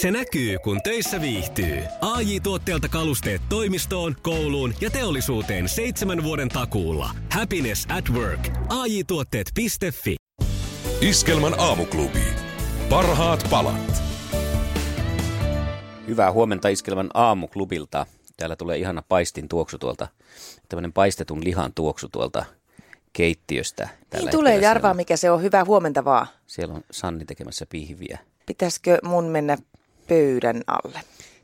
Se näkyy, kun töissä viihtyy. ai tuotteelta kalusteet toimistoon, kouluun ja teollisuuteen seitsemän vuoden takuulla. Happiness at work. ai tuotteetfi Iskelmän aamuklubi. Parhaat palat. Hyvää huomenta Iskelmän aamuklubilta. Täällä tulee ihana paistin tuoksu tuolta, tämmöinen paistetun lihan tuoksu tuolta keittiöstä. Tällä Niin tulee Jarvaa, mikä se on. Hyvää huomenta vaan. Siellä on Sanni tekemässä pihviä. Pitäisikö mun mennä pöydän alle?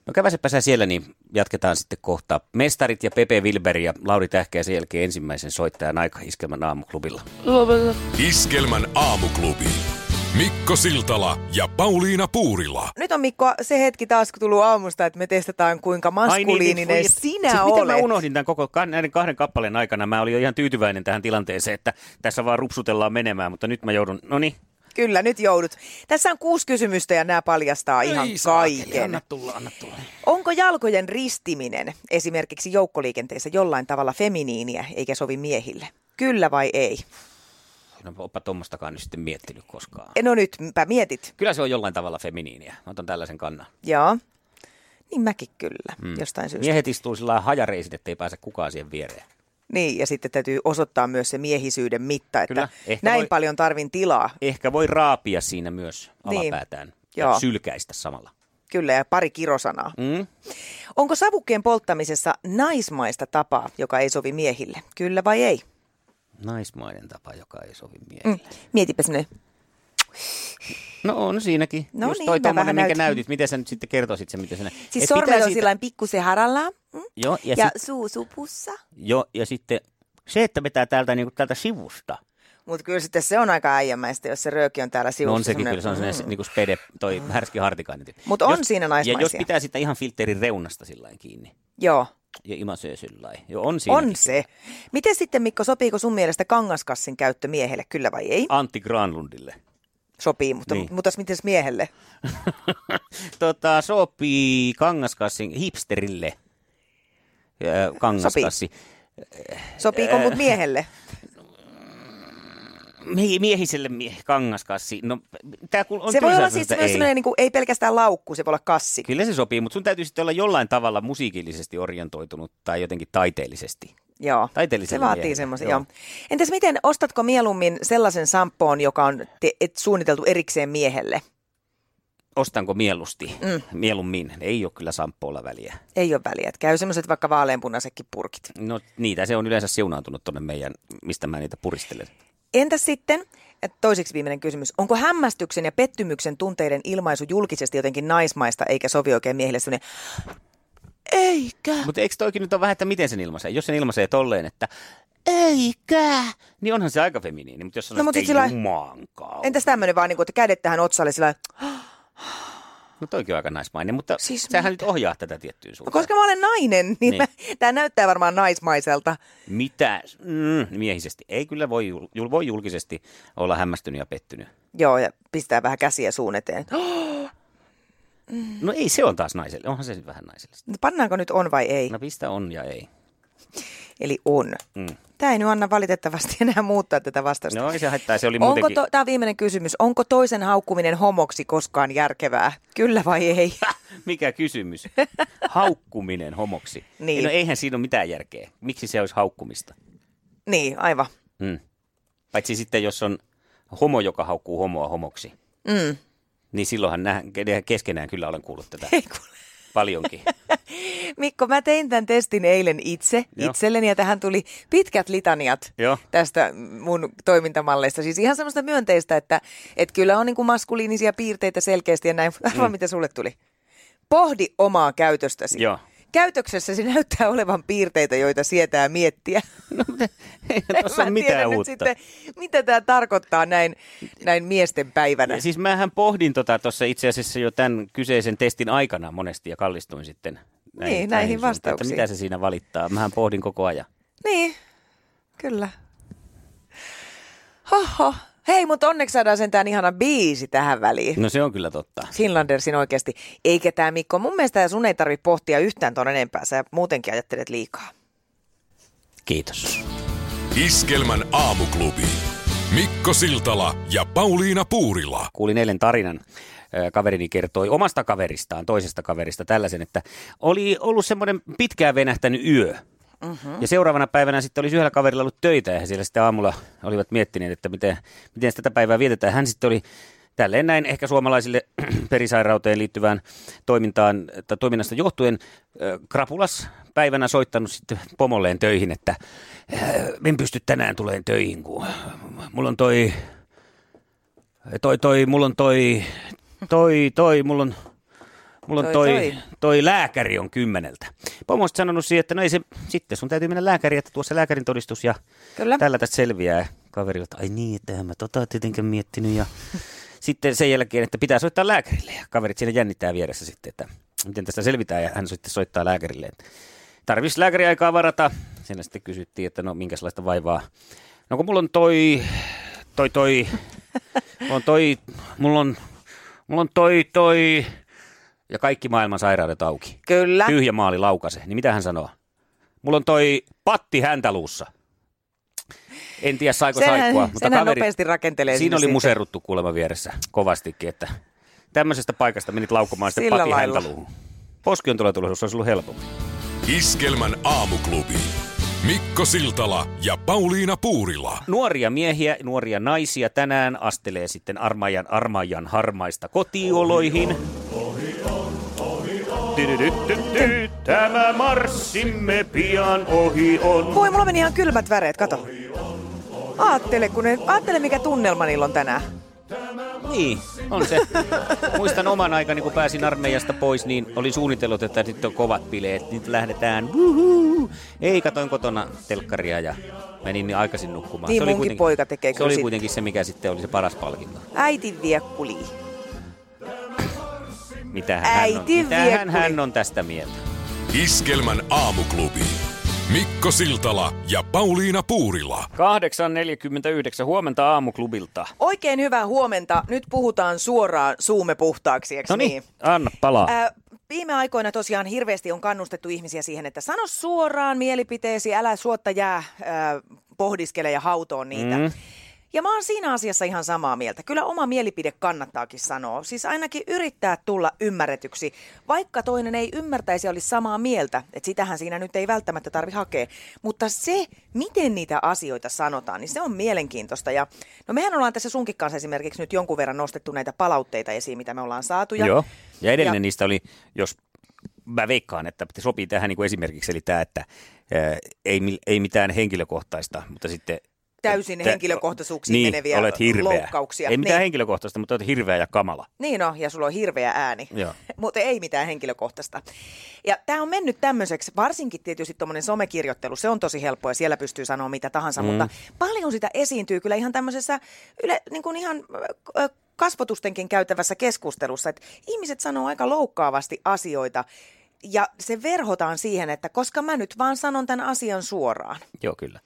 No käväsepä sä siellä, niin jatketaan sitten kohta. Mestarit ja Pepe Wilber ja Lauri Tähkä ja sen jälkeen ensimmäisen soittajan aika Iskelmän aamuklubilla. Iskelmän aamuklubi. Mikko Siltala ja Pauliina Puurila. Nyt on Mikko se hetki taas, kun tullut aamusta, että me testataan kuinka maskuliininen voi- sinä niin, Siis Miten mä olet. unohdin tämän koko näiden kahden kappaleen aikana? Mä olin jo ihan tyytyväinen tähän tilanteeseen, että tässä vaan rupsutellaan menemään, mutta nyt mä joudun, no niin. Kyllä, nyt joudut. Tässä on kuusi kysymystä ja nämä paljastaa ihan kaiken. Anna tulla, anna tulla. Onko jalkojen ristiminen esimerkiksi joukkoliikenteessä jollain tavalla feminiiniä eikä sovi miehille? Kyllä vai ei? No oppa tuommoistakaan nyt sitten miettinyt koskaan. No nytpä mietit. Kyllä se on jollain tavalla feminiiniä. Mä otan tällaisen kannan. Joo. Niin mäkin kyllä, mm. jostain syystä. Miehet istuu sillä lailla hajareisin, ettei pääse kukaan siihen viereen. Niin, ja sitten täytyy osoittaa myös se miehisyyden mitta, että Kyllä, näin voi- paljon tarvin tilaa. Ehkä voi raapia siinä myös Niin. alapäätään Joo. ja sylkäistä samalla. Kyllä, ja pari kirosanaa. Mm? Onko savukkeen polttamisessa naismaista tapaa, joka ei sovi miehille? Kyllä vai ei? Naismainen tapa, joka ei sovi miehille. Mm. Mietipä sinne. No on siinäkin. No Just niin, toi vähän minkä näytin. näytit. Miten sä nyt sitten kertoisit sen, miten se nä- Siis Et sormet on sillä pikkusen haralla mm? Joo, ja, ja sit, suu supussa. jo, ja sitten se, että vetää täältä, niin täältä sivusta. Mutta kyllä sitten se on aika äijämäistä, jos se rööki on täällä sivussa. No on sekin semmonen- kyllä, se on sellainen mm. niin kuin spede, toi härski hartikainen. Mut on Jos- siinä Ja jos naismaisia. pitää sitä ihan filterin reunasta sillä kiinni. Joo, Ja imasee sillä lailla. Jo, on siinä. on se. Miten sitten Mikko, sopiiko sun mielestä kangaskassin käyttö miehelle, kyllä vai ei? Antti Granlundille. Sopii, mutta, Niin. mutta mites miehelle? tota, sopii kangaskassin hipsterille. Kangaskassi. Sopiiko mut miehelle? Mie- miehiselle mie- kangaskassi. No, tää kun on se voi olla siis myös ei. sellainen, niin kuin, ei pelkästään laukku, se voi olla kassi. Kyllä se sopii, mutta sun täytyy sitten olla jollain tavalla musiikillisesti orientoitunut tai jotenkin taiteellisesti. Joo, se vaatii semmoisen. joo. Joo. Entäs miten, ostatko mieluummin sellaisen sampoon, joka on te, et suunniteltu erikseen miehelle? Ostanko mieluusti? Mm. Mieluummin. Ei ole kyllä samppoolla väliä. Ei ole väliä, että käy semmoiset vaikka vaaleanpunaisetkin purkit. No niitä se on yleensä siunautunut tuonne meidän, mistä mä niitä puristelen. Entäs sitten, toiseksi viimeinen kysymys, onko hämmästyksen ja pettymyksen tunteiden ilmaisu julkisesti jotenkin naismaista eikä sovi oikein miehille semmoinen, eikä. Mutta eikö toikin nyt ole vähän, että miten sen ilmaisee? Jos sen ilmaisee tolleen, että eikä, niin onhan se aika feminiini. Mutta jos sanoo, No, no, mut että sillä- jumankaan. Entäs tämmöinen vaan, niin kuin, että kädet tähän otsalle sillä No toikin on aika naismainen, mutta Siis sähän nyt ohjaa tätä tiettyyn no, suuntaan. koska mä olen nainen, niin, Niin. niin. tämä näyttää varmaan naismaiselta. Mitä? Mm, miehisesti. Ei kyllä voi, jul- voi julkisesti olla hämmästynyt ja pettynyt. Joo, ja pistää vähän käsiä suun eteen. No ei, se on taas naiselle. Onhan se nyt vähän naisellista. Pannaanko nyt on vai ei? No pistä on ja ei. Eli on. Mm. Tämä ei nyt anna valitettavasti enää muuttaa tätä vastausta. No ei se haittaa, se oli Onko muutenkin... to, tämä on viimeinen kysymys. Onko toisen haukkuminen homoksi koskaan järkevää? Kyllä vai ei? Mikä kysymys? Haukkuminen homoksi. Niin. No eihän siinä ole mitään järkeä. Miksi se olisi haukkumista? niin, aivan. Mm. Paitsi sitten, jos on homo, joka haukkuu homoa homoksi. Mm. Niin silloinhan nää, keskenään kyllä olen kuullut tätä Ei kuule. Paljonkin. Mikko, mä tein tämän testin eilen itse Joo. itselleni ja tähän tuli pitkät litaniat Joo. tästä mun toimintamalleista. Siis ihan semmoista myönteistä, että, että kyllä on niin kuin maskuliinisia piirteitä selkeästi ja näin. Arvaa, mitä sulle tuli. Pohdi omaa käytöstäsi. Joo. Käytöksessä se näyttää olevan piirteitä, joita sietää miettiä. Eihän tuossa Mä ole mitään nyt uutta. Sitten, mitä tämä tarkoittaa näin, näin miesten päivänä. Ja siis mähän pohdin tota tuossa itse asiassa jo tämän kyseisen testin aikana monesti ja kallistuin sitten Niin, näihin suuntiin, vastauksiin. Että mitä se siinä valittaa? Mähän pohdin koko ajan. Niin, kyllä. Hoho. Hei, mutta onneksi saadaan sentään ihana biisi tähän väliin. No se on kyllä totta. Finlandersin oikeasti. Eikä tämä Mikko, mun mielestä sun ei tarvitse pohtia yhtään ton enempää. Sä muutenkin ajattelet liikaa. Kiitos. Iskelmän aamuklubi. Mikko Siltala ja Pauliina Puurila. Kuulin eilen tarinan kaverini kertoi omasta kaveristaan, toisesta kaverista tällaisen, että oli ollut semmoinen pitkään venähtänyt yö. Mm-hmm. Ja seuraavana päivänä sitten oli yhdellä kaverilla ollut töitä ja he siellä sitten aamulla olivat miettineet, että miten, miten tätä päivää vietetään. Hän sitten oli tälleen näin ehkä suomalaisille perisairauteen liittyvään toimintaan tai toiminnasta johtuen ö, Krapulas päivänä soittanut sitten pomolleen töihin, että "Äh, en pysty tänään tuleen töihin, kun mulla on toi, toi, toi, mulla on toi, toi, toi, mulla on, mulla on Toi, toi, toi. lääkäri on kymmeneltä. Pomo on sanonut siihen, että no ei se, sitten sun täytyy mennä lääkäriin, että tuossa lääkärin todistus ja Kyllä. tällä tästä selviää. Kaverilla, että ai niin, että en mä tota tietenkään miettinyt ja sitten sen jälkeen, että pitää soittaa lääkärille ja kaverit siinä jännittää vieressä sitten, että miten tästä selvitään ja hän sitten soittaa lääkärille. Tarvitsisi lääkäriaikaa varata. Siinä sitten kysyttiin, että no minkälaista vaivaa. No kun mulla on toi, toi, toi, mulla on toi, mulla on, mulla on toi, toi ja kaikki maailman sairaudet auki. Kyllä. Tyhjä maali laukase. Niin mitä hän sanoo? Mulla on toi patti häntäluussa. En tiedä saiko Senhän- saikkua, mutta senhän kaveri, nopeasti rakentelee siinä oli sitten. muserruttu kuulemma vieressä kovastikin, että tämmöisestä paikasta menit laukomaan sitten Sillä pati lailla. häntäluuhun. Poskion tulee tulla, se olisi ollut helpompi. Iskelmän aamuklubi. Mikko Siltala ja Pauliina Puurila. Nuoria miehiä, nuoria naisia tänään astelee sitten armaijan armaijan harmaista kotioloihin. Tydydydydy, Tämä marssimme pian ohi on. Voi, mulla meni ihan kylmät väreet, kato. Aattele, kun ne, aattele mikä tunnelma niillä on tänään. Niin, on se. Muistan oman aikani, kun pääsin armeijasta pois, niin olin suunnitellut, että nyt on kovat bileet, nyt lähdetään. Wuhuu. Ei, katoin kotona telkkaria ja menin niin aikaisin nukkumaan. Niin se oli munkin kuitenkin, poika tekee Se oli sit- kuitenkin se, mikä sitten oli se paras palkinto. Äitin viekkuli. Mitähän, hän, Äiti hän on tästä mieltä? Iskelmän aamuklubi. Mikko Siltala ja Pauliina Puurila. 8.49 huomenta aamuklubilta. Oikein hyvää huomenta. Nyt puhutaan suoraan suumme puhtaaksi, eikö No niin, anna palaa. Ää, viime aikoina tosiaan hirveästi on kannustettu ihmisiä siihen, että sano suoraan mielipiteesi, älä suotta jää ää, pohdiskele ja hautoon niitä. Mm. Ja mä oon siinä asiassa ihan samaa mieltä. Kyllä oma mielipide kannattaakin sanoa. Siis ainakin yrittää tulla ymmärretyksi, vaikka toinen ei ymmärtäisi ja olisi samaa mieltä. Että sitähän siinä nyt ei välttämättä tarvi hakea. Mutta se, miten niitä asioita sanotaan, niin se on mielenkiintoista. Ja no mehän ollaan tässä sunkin kanssa esimerkiksi nyt jonkun verran nostettu näitä palautteita esiin, mitä me ollaan saatu. Ja, Joo. Ja edellinen ja- niistä oli, jos mä veikkaan, että sopii tähän niin kuin esimerkiksi, eli tämä, että ää, ei, ei mitään henkilökohtaista, mutta sitten... Täysin että- henkilökohtaisuuksiin niin, meneviä olet hirveä. loukkauksia. Ei mitään Niin. henkilökohtaista, mutta olet hirveä ja kamala. Niin no, ja sulla on hirveä ääni, mutta ei mitään henkilökohtaista. Ja tämä on mennyt tämmöiseksi, varsinkin tietysti tuommoinen somekirjoittelu, se on tosi helppoa ja siellä pystyy sanoa mitä tahansa, mm. mutta paljon sitä esiintyy kyllä ihan tämmöisessä yle, niin kuin ihan kasvotustenkin käytävässä keskustelussa, että ihmiset sanoo aika loukkaavasti asioita ja se verhotaan siihen, että koska mä nyt vaan sanon tämän asian suoraan. Joo, kyllä.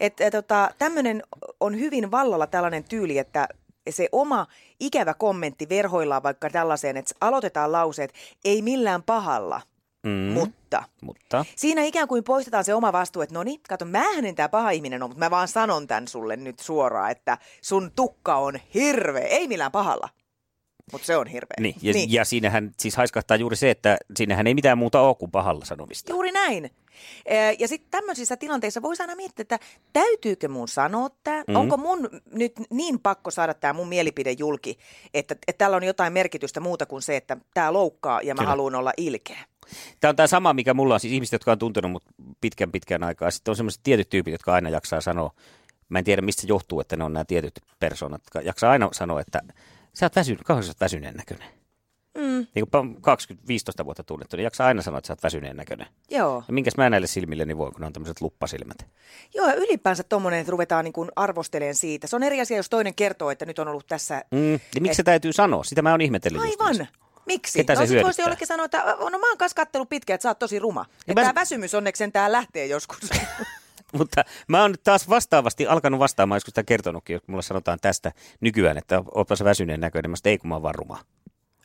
Et, et, tota, tämmöinen on hyvin vallalla tällainen tyyli, että se oma ikävä kommentti verhoillaan vaikka tällaiseen, että aloitetaan lauseet, ei millään pahalla, Mm, mutta. mutta Siinä ikään kuin poistetaan se oma vastuu, että no niin, kato, mähän en tämä paha ihminen ole, mutta mä vaan sanon tämän sulle nyt suoraan, että sun tukka on hirveä, ei millään pahalla, mutta se on hirveä. niin. Ja, niin. ja siinähän siis haiskahtaa juuri se, että siinähän ei mitään muuta ole kuin pahalla sanomista. Juuri näin. Ja sitten tämmöisissä tilanteissa voisi aina miettiä, että täytyykö mun sanoa tämä? Mm. Mm. Onko mun nyt niin pakko saada tämä mun mielipide julki, että, että tällä on jotain merkitystä muuta kuin se, että tämä loukkaa ja mä Kyllä. haluan olla ilkeä. Tämä on tämä sama, mikä mulla on, siis ihmiset, jotka on tuntenut mut pitkän pitkän aikaa. Sitten on sellaiset tietyt tyypit, jotka aina jaksaa sanoa, mä en tiedä mistä se johtuu, että ne on nämä tietyt persoonat, jotka jaksaa aina sanoa, että sä oot väsynyt, oot väsyneen näköinen. Mm, Niin kuin 20-15 vuotta tunnettu, niin jaksaa aina sanoa, että sä oot väsyneen näköinen. joo. Ja minkäs mä näille silmille, niin voi, kun ne on tämmöiset luppasilmät. joo, ja ylipäänsä tuommoinen, että ruvetaan niin kuin arvosteleen siitä. Se on eri asia, jos toinen kertoo, että nyt on ollut tässä... Mm. Ja miksi se täytyy sanoa? Sitä mä oon ihmetellyt. Aivan. Miksi? Ketä se no, sit voisi jollekin sanoa, että no mä oon kanssa kattellut pitkään, että sä oot tosi ruma. Ja mä- tämä väsymys onneksi sentään lähtee joskus. Mutta mä oon nyt taas vastaavasti alkanut vastaamaan, joskus sitä kertonutkin, kun mulle sanotaan tästä nykyään, että ootpa sä väsyneen näköinen. Mä että ei kun mä oon vaan ruma.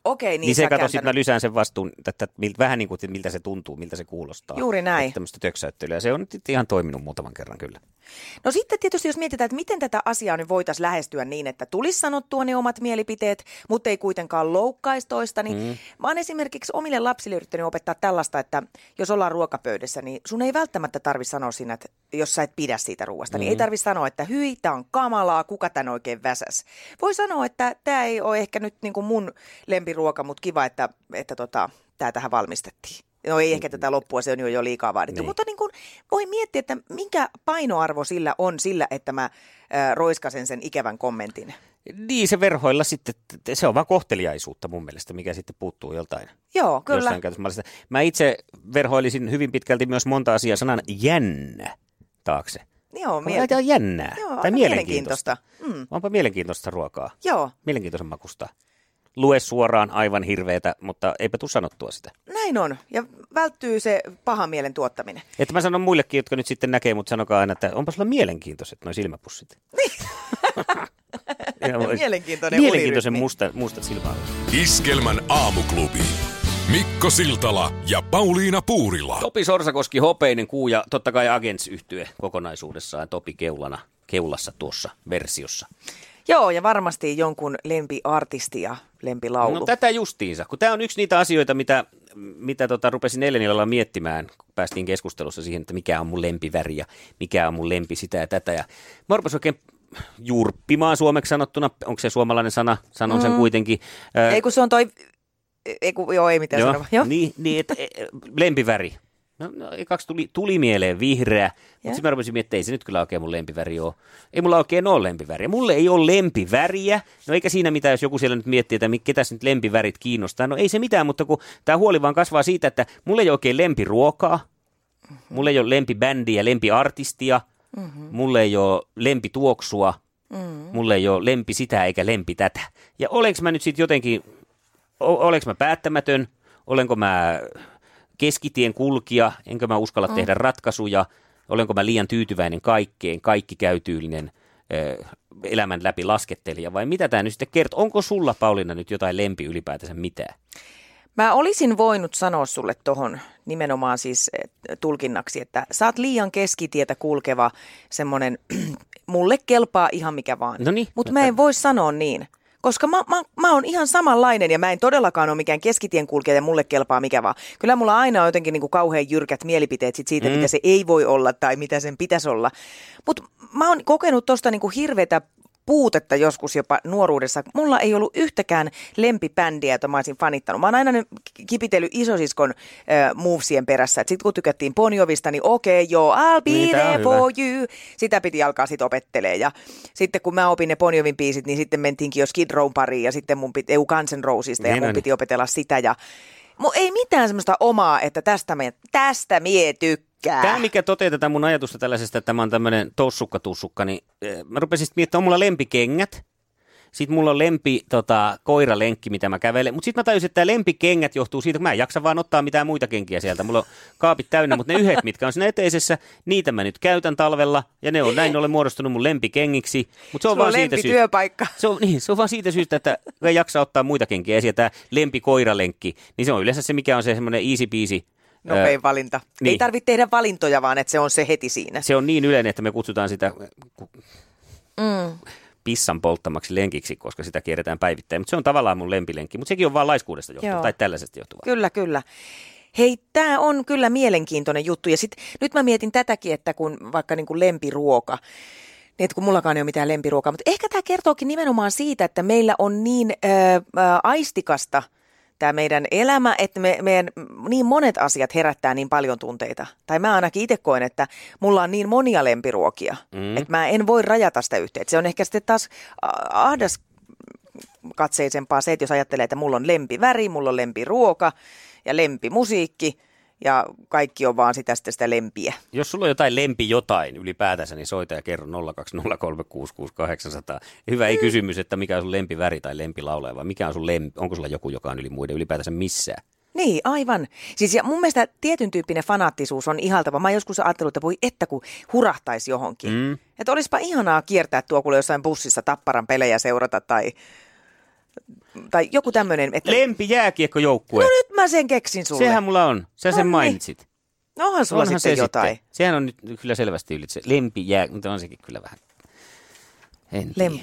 Okei, niin, Niin se kato, kääntänyt. sit mä lysään sen vastuun, että miltä, vähän niin kuin, että miltä se tuntuu, miltä se kuulostaa. Juuri näin. Että Tämmöistä töksäyttelyä. Se on nyt ihan toiminut muutaman kerran kyllä. No sitten tietysti jos mietitään, että miten tätä asiaa nyt voitaisiin lähestyä niin, että tulisi sanottua ne omat mielipiteet, mutta ei kuitenkaan loukkaisi toista, niin mm. mä oon esimerkiksi omille lapsille yrittänyt opettaa tällaista, että jos ollaan ruokapöydässä, niin sun ei välttämättä tarvi sanoa siinä, että jos sä et pidä siitä ruoasta, mm. niin ei tarvi sanoa, että hyi, tää on kamalaa, kuka tän oikein väsäs. Voi sanoa, että tämä ei ole ehkä nyt niin kuin mun lempiruoka, mutta kiva, että, että tota, tämä tähän valmistettiin. No ei ehkä tätä loppua, se on jo, jo liikaa vaadittu, Niin. mutta niin kuin voi miettiä, että minkä painoarvo sillä on sillä, että mä ää, roiskasen sen ikävän kommentin. Niin se verhoilla sitten, se on vaan kohteliaisuutta mun mielestä, mikä sitten puuttuu joltain. Joo, kyllä. Mä itse verhoilisin hyvin pitkälti myös monta asiaa sanan jännä taakse. Joo, Miel... on jännää. Joo, tai mielenkiintoista. mielenkiintoista. Mm. Onpa mielenkiintoista ruokaa. Joo, Mielenkiintoisen makusta. Lue suoraan aivan hirveetä, mutta eipä tuu sanottua sitä. näin on. Ja välttyy se pahan mielen tuottaminen. Että mä sanon muillekin, jotka nyt sitten näkee, mutta sanokaa aina, että onpa sulla mielenkiintoiset noi silmäpussit. Niin. Mielenkiintoinen Mielenkiintoisen unirytmi. musta, mustat silmäalat. Iskelmän aamuklubi. Mikko Siltala ja Pauliina Puurila. Topi Sorsakoski, Hopeinen kuu ja totta kai agents yhtye kokonaisuudessaan Topi Keulana, Keulassa tuossa versiossa. Joo, ja varmasti jonkun lempiartisti ja lempilaulu. No tätä justiinsa, kun tämä on yksi niitä asioita, mitä, mitä tota, rupesin eilen illalla miettimään, kun päästiin keskustelussa siihen, että mikä on mun lempiväri ja mikä on mun lempi sitä ja tätä. Ja mä rupesin oikein juurppimaan suomeksi sanottuna, onko se suomalainen sana, sanon sen kuitenkin. Ei kun se on toi... Ei kun, joo, ei mitään Joo, sanoa. Joo. Niin, niin että e, lempiväri. No, no kaksi tuli, tuli mieleen vihreä, mutta Ja. sitten mä rupesin miettimään, että ei se nyt kyllä oikein mun lempiväri ole. Ei mulla oikein ole lempiväriä. Mulle ei ole lempiväriä. No eikä siinä mitään, jos joku siellä nyt miettii, että ketäs nyt lempivärit kiinnostaa. No ei se mitään, mutta kun tämä huoli vaan kasvaa siitä, että mulle ei ole oikein lempiruokaa. Mulle ei ole lempibändiä, lempiartistia. Mm-hmm. Mulle ei ole lempituoksua. Mm-hmm. Mulle ei ole lempi sitä eikä lempi tätä. Ja oleks mä nyt sitten jotenkin o- oleks mä päättämätön, olenko mä keskitien kulkija, enkö mä uskalla tehdä ratkaisuja, olenko mä liian tyytyväinen kaikkeen, kaikki käytyylinen elämän läpi laskettelija vai mitä tämä nyt sitten kertoo? Onko sulla Pauliina nyt jotain lempi ylipäätänsä mitään? Mä olisin voinut sanoa sulle tohon nimenomaan siis eh, tulkinnaksi, että sä oot liian keskitietä kulkeva semmonen, mulle kelpaa ihan mikä vaan. No niin, Mutta no mä en voi sanoa niin. Koska mä, mä, mä oon ihan samanlainen ja mä en todellakaan ole mikään keskitien kulkija ja mulle kelpaa mikä vaan. Kyllä mulla aina on jotenkin niin kuin kauhean jyrkät mielipiteet sit siitä, mm. mitä se ei voi olla tai mitä sen pitäisi olla. Mutta mä oon kokenut tosta niin kuin hirveätä puutetta joskus jopa nuoruudessa. Mulla ei ollut yhtäkään lempibändiä, jota mä olisin fanittanut. Mä oon aina kipitellyt isosiskon äh, movesien perässä. Sitten kun tykättiin Ponjovista, niin okei, okay, joo, I'll be Niin, there hyvä. for you. Sitä piti alkaa sitten opettelee. Ja sitten kun mä opin ne Ponjovin biisit, niin sitten mentiinkin jo Skid Rown pariin ja sitten mun piti, EU Guns N' Rosesista ja Niin mun piti opetella sitä. Ja Mu, ei mitään semmoista omaa, että tästä me, tästä mie tykkää. Tämä, mikä toteutetaan mun ajatusta tällaisesta, että mä oon tämmöinen toussukka-tussukka, niin eh, mä rupesin sitten miettimään, on mulla lempikengät, sitten mulla on lempi tota, koiralenkki, mitä mä kävelen. Mutta sitten mä tajusin, että tämä lempikengät johtuu siitä, kun mä en jaksa vaan ottaa mitään muita kenkiä sieltä. Mulla on kaapit täynnä, mutta ne yhdet, mitkä on siinä eteisessä, niitä mä nyt käytän talvella. Ja ne on näin ollen muodostunut mun lempikengiksi. Mutta se on Sulla vaan on siitä syystä. Se on, niin, se on vaan siitä syystä, että ei jaksa ottaa muita kenkiä. Sieltä tämä lempikoiralenkki, niin se on yleensä se, mikä on se semmoinen easy peasy. Nopein valinta. niin. Ei tarvitse tehdä valintoja, vaan että se on se heti siinä. se on niin yleinen, että me kutsutaan sitä Mm. pissan polttamaksi lenkiksi, koska sitä kierretään päivittäin. Mutta se on tavallaan mun lempilenkki, mutta sekin on vaan laiskuudesta johtuva Joo. tai tällaisesta johtuva. Kyllä, kyllä. Hei, tämä on kyllä mielenkiintoinen juttu. Ja sit, nyt mä mietin tätäkin, että kun vaikka niin kuin lempiruoka, niin että kun mullakaan ei ole mitään lempiruokaa, mutta ehkä tämä kertookin nimenomaan siitä, että meillä on niin ö, ö, aistikasta tämä meidän elämä, että me, meidän niin monet asiat herättää niin paljon tunteita. Tai mä ainakin itse koen, että mulla on niin monia lempiruokia, mm. että mä en voi rajata sitä yhteen. Se on ehkä sitten taas ahdas katseisempaa se, että jos ajattelee, että mulla on lempiväri, mulla on lempiruoka ja lempimusiikki ja kaikki on vaan sitä, sitä, sitä lempiä. Jos sulla on jotain lempi jotain ylipäätänsä, niin soita ja kerro 020366800. Hyvä ei kysymys, että mikä on sun lempiväri tai lempilaulaja, vaan mikä on sun lempi, onko sulla joku, joka on yli muiden ylipäätänsä missään. Niin, aivan. Siis ja mun mielestä tietyn tyyppinen fanaattisuus on ihaltava. Mä joskus ajatellut, että voi että kun hurahtaisi johonkin. Mm. Että olisipa ihanaa kiertää tuo kuule jossain bussissa tapparan pelejä seurata tai, Tai joku tämmöinen. Että... Lempi jääkiekkojoukkue. No nyt mä sen keksin sulle. Sehän mulla on. Sä sen No niin. mainitsit. No onhan sulla Onhan sitten se jotain. Sitten. Sehän on nyt kyllä selvästi ylitse. Lempi jää, mutta on sekin kyllä vähän. En tiedä.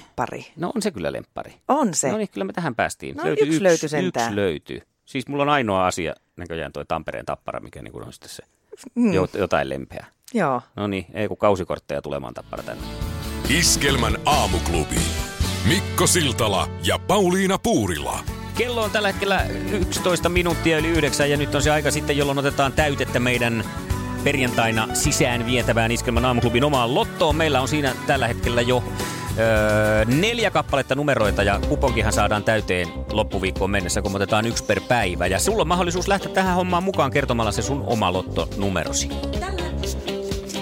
No on se kyllä lemppari. On se. No niin, kyllä me tähän päästiin. No, yksi löytyi sentään. Yksi löytyy. Siis mulla on ainoa asia, näköjään toi Tampereen tappara, mikä niin on sitten se mm. jotain lempeä. Joo. No niin, ei kun kausikortteja tulemaan tappara tänne. Iskelmän aamuklubi. Mikko Siltala ja Pauliina Puurila. Kello on tällä hetkellä 11 minuuttia yli yhdeksän ja nyt on se aika sitten, jolloin otetaan täytettä meidän perjantaina sisään vietävään Iskelmän aamuklubin omaan lottoon. Meillä on siinä tällä hetkellä jo öö, neljä kappaletta numeroita ja kuponkihan saadaan täyteen loppuviikkoon mennessä, kun otetaan yksi per päivä. Ja sulla on mahdollisuus lähteä tähän hommaan mukaan kertomalla se sun oma lottonumerosi.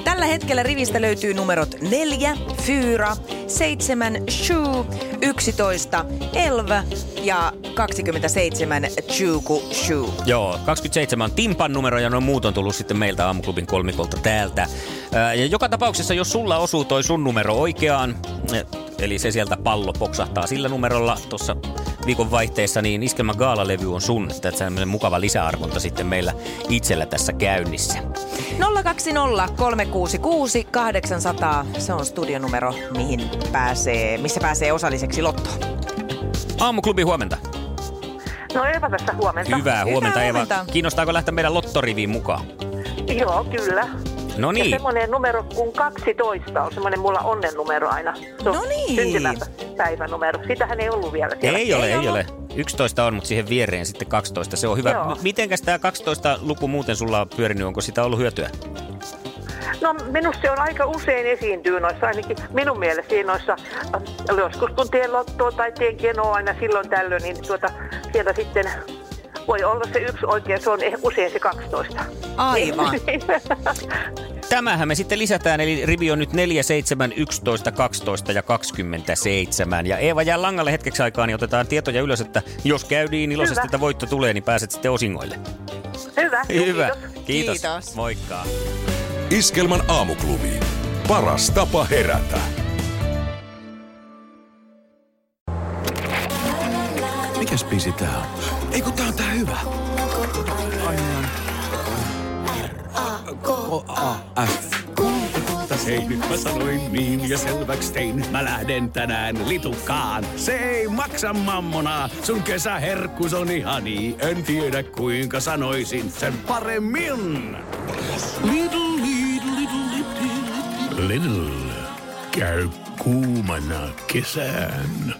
Tällä hetkellä rivistä löytyy numerot 4, Fyra, 7, Shu, 11, Elva ja 27, Chuku Shu. Joo, 27 on Timpan numero ja noin muut on tullut sitten meiltä aamuklubin kolmikolta täältä. Ää, Ja joka tapauksessa, jos sulla osuu toi sun numero oikeaan, eh, eli se sieltä pallo poksahtaa sillä numerolla tuossa viikon vaihteessa, niin Iskelmän gaalalevy on sun. Että sellainen mukava lisäarvonta sitten meillä itsellä tässä käynnissä. 020 366 800, se on studionumero, mihin pääsee, missä pääsee osalliseksi lottoon. Aamuklubi huomenta. No Eeva tässä huomenta. Hyvää huomenta, Eeva. huomenta. Kiinnostaako lähteä meidän lottoriviin mukaan? Joo, kyllä. No Ja niin. semmoinen numero kuin 12 on semmoinen mulla onnen numero aina. Se on No niin. syntymäpäivänumero. Sitähän ei ollut vielä siellä. Ei ole, Ei ei ole. 11 on, mutta siihen viereen sitten 12. Se on hyvä. Joo. Mitenkäs tämä 12 luku muuten sulla on pyörinyt? Onko sitä ollut hyötyä? No minusta se on aika usein esiintyy noissa, ainakin minun mielestä noissa, äh, joskus kun teen lottoa tai teen kenoa aina silloin tällöin, niin tuota, sieltä sitten voi olla se yksi oikein, se on eh- usein se 12. Aivan. Tämähän me sitten lisätään, eli rivi on nyt 4, 7, 11, 12 ja 27. Ja Eeva jää langalle hetkeksi aikaa, niin otetaan tietoja ylös, että jos käy niin iloisesti, Hyvä. että voitto tulee, niin pääset sitten osingoille. Hyvä. Hyvä. Kiitos. Kiitos. Kiitos. Moikka. Iskelmän aamuklubi. Paras tapa herätä. Mikäs biisi tää on? Ei kun tää on tää hyvä. K-A-F. Hei, nyt mä sanoin niin ja selväks tein. Mä lähden tänään litukaan. Se ei maksa mammonaa. Sun kesäherkkus on ihani. En tiedä kuinka sanoisin sen paremmin. Little, little, little, little. Little. Käy kuumana kesään.